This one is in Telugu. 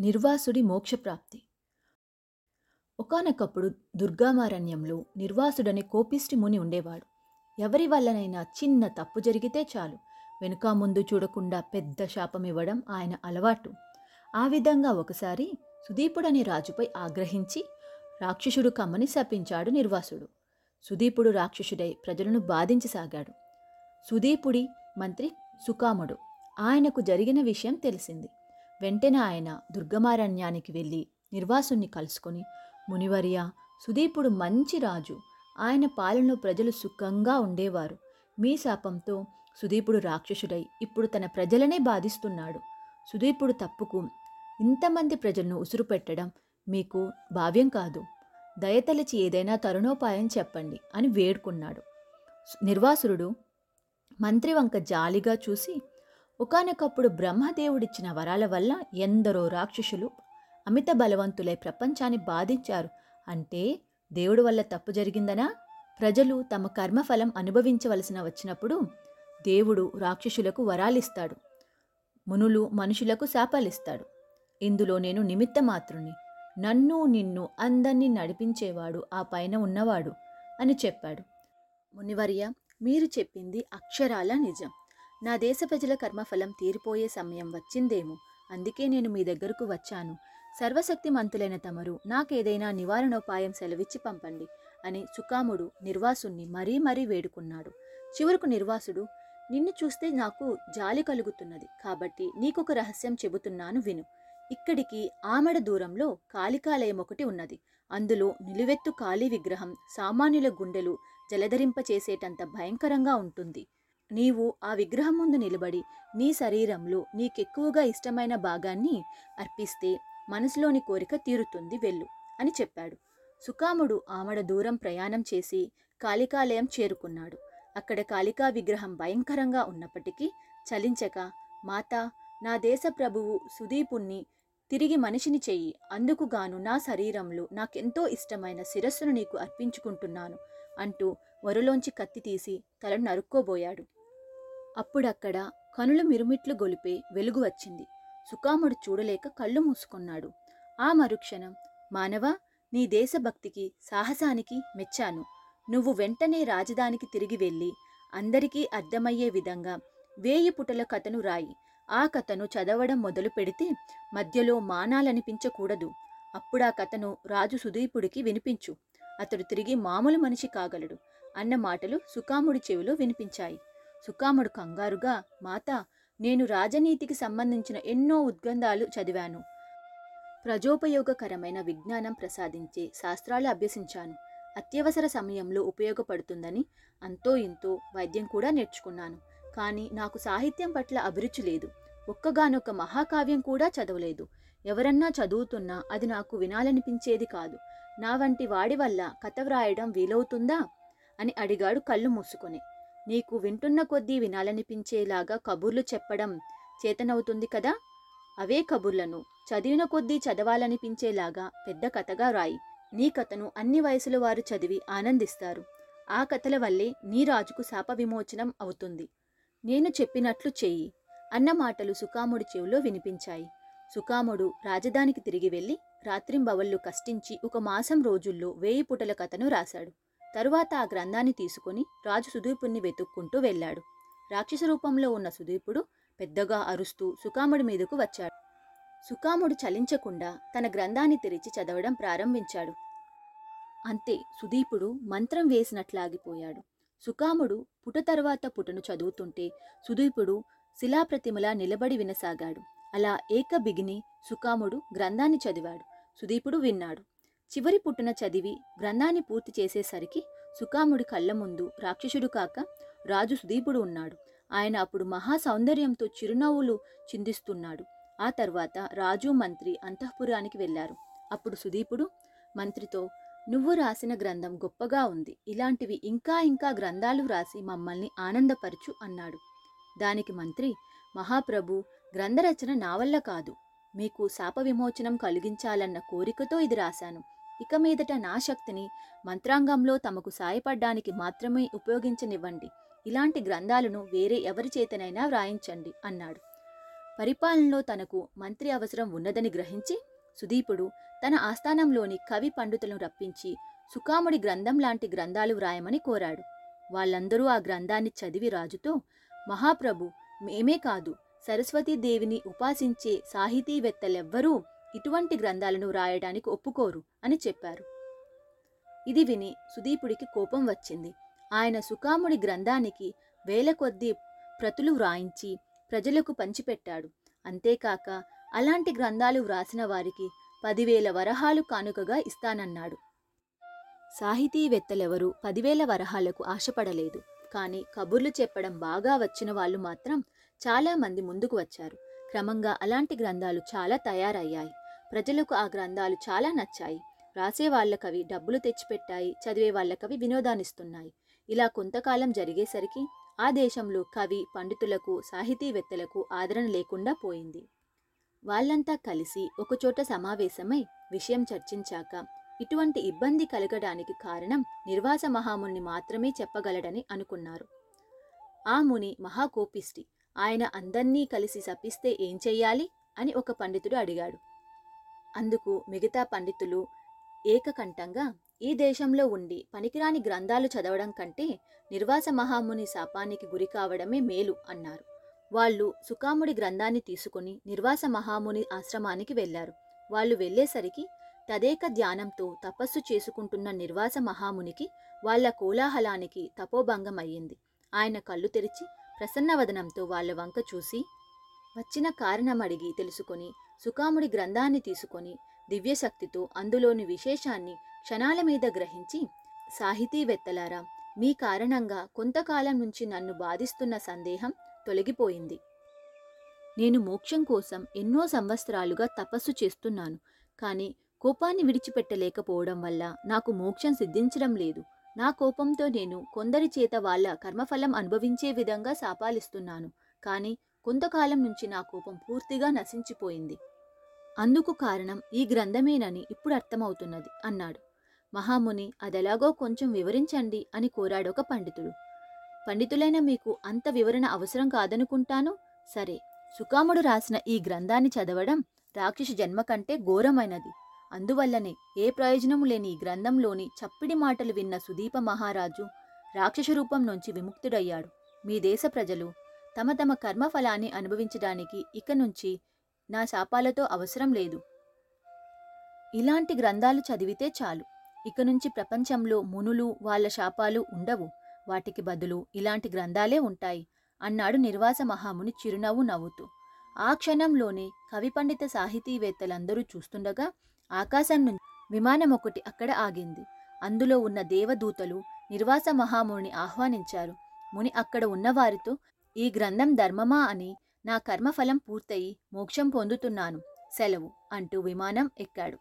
నిర్వాసుడి మోక్షప్రాప్తి. ఒకానొకప్పుడు దుర్గామారణ్యంలో నిర్వాసుడనే కోపిష్టి ముని ఉండేవాడు. ఎవరి వల్లనైనా చిన్న తప్పు జరిగితే చాలు. వెనుక ముందు చూడకుండా పెద్ద శాపం ఇవ్వడం ఆయన అలవాటు. ఆ విధంగా ఒకసారి సుదీపుడనే రాజుపై ఆగ్రహించి రాక్షసుడు కమ్మని శపించాడు నిర్వాసుడు. సుదీపుడు రాక్షసుడై ప్రజలను బాధించసాగాడు. సుదీపుడి మంత్రి సుకాముడు. ఆయనకు జరిగిన విషయం తెలిసింది. వెంటనే ఆయన దుర్గమారణ్యానికి వెళ్ళి నిర్వాసుణ్ణి కలుసుకొని మునివర్య సుదీపుడు మంచి రాజు ఆయన పాలనలో ప్రజలు సుఖంగా ఉండేవారు. మీ శాపంతో సుదీపుడు రాక్షసుడై ఇప్పుడు తన ప్రజలనే బాధిస్తున్నాడు. సుదీపుడు తప్పుకు ఇంతమంది ప్రజలను ఉసురు పెట్టడం మీకు భావ్యం కాదు. దయతలిచి ఏదైనా తరుణోపాయం చెప్పండి అని వేడుకున్నాడు. నిర్వాసురుడు మంత్రి వంక జాలిగా చూసి ఒకానొకప్పుడు బ్రహ్మదేవుడిచ్చిన వరాల వల్ల ఎందరో రాక్షసులు అమిత బలవంతులై ప్రపంచాన్ని బాధించారు. అంటే దేవుడి వల్ల తప్పు జరిగిందనా? ప్రజలు తమ కర్మఫలం అనుభవించవలసిన వచ్చినప్పుడు దేవుడు రాక్షసులకు వరాలిస్తాడు. మునులు మనుషులకు శాపాలిస్తాడు. ఇందులో నేను నిమిత్త మాత్రుని నన్ను నిన్ను అందరినీ నడిపించేవాడు ఆ పైన ఉన్నవాడు అని చెప్పాడు. మునివర్య మీరు చెప్పింది అక్షరాల నిజం. నా దేశ ప్రజల కర్మఫలం తీరిపోయే సమయం వచ్చిందేమో. అందుకే నేను మీ దగ్గరకు వచ్చాను. సర్వశక్తిమంతులైన తమరు నాకేదైనా నివారణోపాయం సెలవిచ్చి పంపండి అని సుకాముడు నిర్వాసుణ్ణి మరీ మరీ వేడుకున్నాడు. చివరకు నిర్వాసుడు నిన్ను చూస్తే నాకు జాలి కలుగుతున్నది కాబట్టి నీకొక రహస్యం చెబుతున్నాను విను. ఇక్కడికి ఆమడ దూరంలో కాళికాలయం ఒకటి ఉన్నది. అందులో నిలువెత్తు కాళీ విగ్రహం సామాన్యుల గుండెలు జలధరింపచేసేటంత భయంకరంగా ఉంటుంది. నీవు ఆ విగ్రహం ముందు నిలబడి నీ శరీరంలో నీకెక్కువగా ఇష్టమైన భాగాన్ని అర్పిస్తే మనసులోని కోరిక తీరుతుంది వెళ్ళు అని చెప్పాడు. సుకాముడు ఆమడ దూరం ప్రయాణం చేసి కాళికాలయం చేరుకున్నాడు. అక్కడ కాళికా విగ్రహం భయంకరంగా ఉన్నప్పటికీ చలించక మాత నా దేశ ప్రభువు సుదీపుణ్ణి తిరిగి మనిషిని చెయ్యి. అందుకు గాను నా శరీరంలో నాకెంతో ఇష్టమైన శిరస్సును నీకు అర్పించుకుంటున్నాను అంటూ వరులోంచి కత్తి తీసి తలను నరుక్కోబోయాడు. అప్పుడక్కడ కనుల మిరుమిట్లు గొలిపే వెలుగు వచ్చింది. సుకాముడు చూడలేక కళ్ళు మూసుకున్నాడు. ఆ మరుక్షణం మానవా నీ దేశభక్తికి సాహసానికి మెచ్చాను. నువ్వు వెంటనే రాజధానికి తిరిగి వెళ్ళి అందరికీ అర్థమయ్యే విధంగా వేయి పుటల కథను రాయి. ఆ కథను చదవడం మొదలు పెడితే మధ్యలో మానాలనిపించకూడదు. అప్పుడా కథను రాజు సుదీపుడికి వినిపించు. అతడు తిరిగి మామూలు మనిషి కాగలడు అన్న మాటలు సుకాముడి చెవిలో వినిపించాయి. సుకాముడు కంగారుగా మాత నేను రాజనీతికి సంబంధించిన ఎన్నో ఉద్గంధాలు చదివాను. ప్రజోపయోగకరమైన విజ్ఞానం ప్రసాదించే శాస్త్రాలు అభ్యసించాను. అత్యవసర సమయంలో ఉపయోగపడుతుందని అంతో ఇంతో వైద్యం కూడా నేర్చుకున్నాను. కానీ నాకు సాహిత్యం పట్ల అభిరుచి లేదు. ఒక్కగానొక్క మహాకావ్యం కూడా చదవలేదు. ఎవరన్నా చదువుతున్నా అది నాకు వినాలనిపించేది కాదు. నా వంటి వాడి వల్ల కథ వ్రాయడం వీలవుతుందా? అని అడిగాడు కళ్ళు మూసుకొని. నీకు వింటున్న కొద్దీ వినాలనిపించేలాగా కబుర్లు చెప్పడం చేతనవుతుంది కదా? అవే కబుర్లను. చదివిన కొద్దీ చదవాలనిపించేలాగా పెద్ద కథగా రాయి. నీ కథను అన్ని వయసుల వారు చదివి ఆనందిస్తారు. ఆ కథల వల్లే నీ రాజుకు శాప విమోచనం అవుతుంది. నేను చెప్పినట్లు చెయ్యి. అన్న మాటలు సుకాముడి చెవిలో వినిపించాయి. సుకాముడు రాజధానికి తిరిగి వెళ్ళి రాత్రింబవళ్ళు కష్టించి ఒక మాసం రోజుల్లో వేయి పుటల కథను రాశాడు. తరువాత ఆ గ్రంథాన్ని తీసుకుని రాజు సుదీపుణ్ణి వెతుక్కుంటూ వెళ్ళాడు. రాక్షస రూపంలో ఉన్న సుదీపుడు పెద్దగా అరుస్తూ సుకాముడి మీదకు వచ్చాడు. సుకాముడు చలించకుండా తన గ్రంథాన్ని తెరిచి చదవడం ప్రారంభించాడు. అంతే సుదీపుడు మంత్రం వేసినట్లాగిపోయాడు. సుకాముడు పుట తర్వాత పుటను చదువుతుంటే సుదీపుడు శిలాప్రతిమలా నిలబడి వినసాగాడు. అలా ఏక బిగిని సుకాముడు గ్రంథాన్ని చదివాడు. సుదీపుడు విన్నాడు. చివరి పుట్టున చదివి గ్రంథాన్ని పూర్తి చేసేసరికి సుకాముడి కళ్ళ ముందు రాక్షసుడు కాక రాజు సుదీపుడు ఉన్నాడు. ఆయన అప్పుడు మహా సౌందర్యంతో చిరునవ్వులు చిందిస్తున్నాడు. ఆ తర్వాత రాజు మంత్రి అంతఃపురానికి వెళ్ళారు. అప్పుడు సుదీపుడు మంత్రితో నువ్వు రాసిన గ్రంథం గొప్పగా ఉంది. ఇలాంటివి ఇంకా ఇంకా గ్రంథాలు రాసి మమ్మల్ని ఆనందపరచు అన్నాడు. దానికి మంత్రి మహాప్రభు గ్రంథరచన నా వల్ల కాదు. మీకు శాప విమోచనం కలిగించాలన్న కోరికతో ఇది రాశాను. ఇక మీదట నా శక్తిని మంత్రాంగంలో తమకు సాయపడ్డానికి మాత్రమే ఉపయోగించనివ్వండి. ఇలాంటి గ్రంథాలను వేరే ఎవరి చేతనైనా వ్రాయించండి అన్నాడు. పరిపాలనలో తనకు మంత్రి అవసరం ఉన్నదని గ్రహించి సుదీపుడు తన ఆస్థానంలోని కవి పండితులను రప్పించి సుకాముడి గ్రంథం లాంటి గ్రంథాలు వ్రాయమని కోరాడు. వాళ్ళందరూ ఆ గ్రంథాన్ని చదివి రాజుతో మహాప్రభు మేమే కాదు సరస్వతీదేవిని ఉపాసించే సాహితీవేత్తలెవ్వరూ ఇటువంటి గ్రంథాలను రాయడానికి ఒప్పుకోరు అని చెప్పారు. ఇది విని సుదీపుడికి కోపం వచ్చింది. ఆయన సుకాముడి గ్రంథానికి వేల కొద్దీ ప్రతులు వ్రాయించి ప్రజలకు పంచిపెట్టాడు. అంతేకాక అలాంటి గ్రంథాలు వ్రాసిన వారికి పదివేల వరహాలు కానుకగా ఇస్తానన్నాడు. సాహితీవేత్తలెవరూ పదివేల వరహాలకు ఆశపడలేదు. కానీ కబుర్లు చెప్పడం బాగా వచ్చిన వాళ్ళు మాత్రం చాలా మంది ముందుకు వచ్చారు. క్రమంగా అలాంటి గ్రంథాలు చాలా తయారయ్యాయి. ప్రజలకు ఆ గ్రంథాలు చాలా నచ్చాయి. రాసే వాళ్ళకవి డబ్బులు తెచ్చిపెట్టాయి చదివే వాళ్ళకవి వినోదాన్నిస్తున్నాయి. ఇలా కొంతకాలం జరిగేసరికి ఆ దేశంలో కవి పండితులకు సాహితీవేత్తలకు ఆదరణ లేకుండా పోయింది. వాళ్ళంతా కలిసి ఒకచోట సమావేశమై విషయం చర్చించాక ఇటువంటి ఇబ్బంది కలగడానికి కారణం నిర్వాస మహాముని మాత్రమే చెప్పగలడని అనుకున్నారు. ఆ ముని మహాకోపిష్టి ఆయన అందర్నీ కలిసి శపిస్తే ఏం చెయ్యాలి? అని ఒక పండితుడు అడిగాడు. అందుకు మిగతా పండితులు ఏకకంఠంగా ఈ దేశంలో ఉండి పనికిరాని గ్రంథాలు చదవడం కంటే నిర్వాస మహాముని శాపానికి గురి కావడమే మేలు అన్నారు. వాళ్ళు సుకాముడి గ్రంథాన్ని తీసుకుని నిర్వాస మహాముని ఆశ్రమానికి వెళ్ళారు వాళ్ళు వెళ్ళేసరికి తదేక ధ్యానంతో తపస్సు చేసుకుంటున్న నిర్వాస మహామునికి వాళ్ళ కోలాహలానికి తపోభంగం అయ్యింది ఆయన కళ్ళు తెరిచి ప్రసన్నవదనంతో వాళ్ళ వంక చూసి వచ్చిన కారణం అడిగి తెలుసుకొని సుకాముడి గ్రంథాన్ని తీసుకొని దివ్యశక్తితో అందులోని విశేషాన్ని క్షణాల మీద గ్రహించి సాహితీవేత్తలారా మీ కారణంగా కొంతకాలం నుంచి నన్ను బాధిస్తున్న సందేహం తొలగిపోయింది. నేను మోక్షం కోసం ఎన్నో సంవత్సరాలుగా తపస్సు చేస్తున్నాను కానీ కోపాన్ని విడిచిపెట్టలేకపోవడం వల్ల నాకు మోక్షం సిద్ధించడం లేదు. నా కోపంతో నేను కొందరి చేత వాళ్ళ కర్మఫలం అనుభవించే విధంగా శాపాలిస్తున్నాను కానీ కొంతకాలం నుంచి నా కోపం పూర్తిగా నశించిపోయింది. అందుకు కారణం ఈ గ్రంథమేనని ఇప్పుడు అర్థమవుతున్నది అన్నాడు. మహాముని అదెలాగో కొంచెం వివరించండి అని కోరాడు ఒక పండితుడు. పండితులైన మీకు అంత వివరణ అవసరం కాదనుకుంటాను? సరే సుకాముడు రాసిన ఈ గ్రంథాన్ని చదవడం రాక్షసు జన్మ కంటే ఘోరమైనది. అందువల్లనే ఏ ప్రయోజనము లేని ఈ గ్రంథంలోని చప్పిడి మాటలు విన్న సుదీప మహారాజు రాక్షస రూపం నుంచి విముక్తుడయ్యాడు. మీ దేశ ప్రజలు తమ తమ కర్మఫలాన్ని అనుభవించడానికి ఇక నుంచి నా శాపాలతో అవసరం లేదు. ఇలాంటి గ్రంథాలు చదివితే చాలు. ఇక నుంచి ప్రపంచంలో మునులు వాళ్ళ శాపాలు ఉండవు. వాటికి బదులు ఇలాంటి గ్రంథాలే ఉంటాయి. అన్నాడు నిర్వాస మహాముని చిరునవ్వు నవ్వుతూ. ఆ క్షణంలోనే కవి పండిత సాహితీవేత్తలందరూ చూస్తుండగా ఆకాశం నుంచి విమానం ఒకటి అక్కడ ఆగింది. అందులో ఉన్న దేవదూతలు నిర్వాస మహాముని ఆహ్వానించారు. ముని అక్కడ ఉన్నవారితో ఈ గ్రంథం ధర్మమా? అని నా కర్మఫలం పూర్తయి మోక్షం పొందుతున్నాను సెలవు అంటూ విమానం ఎక్కాడు.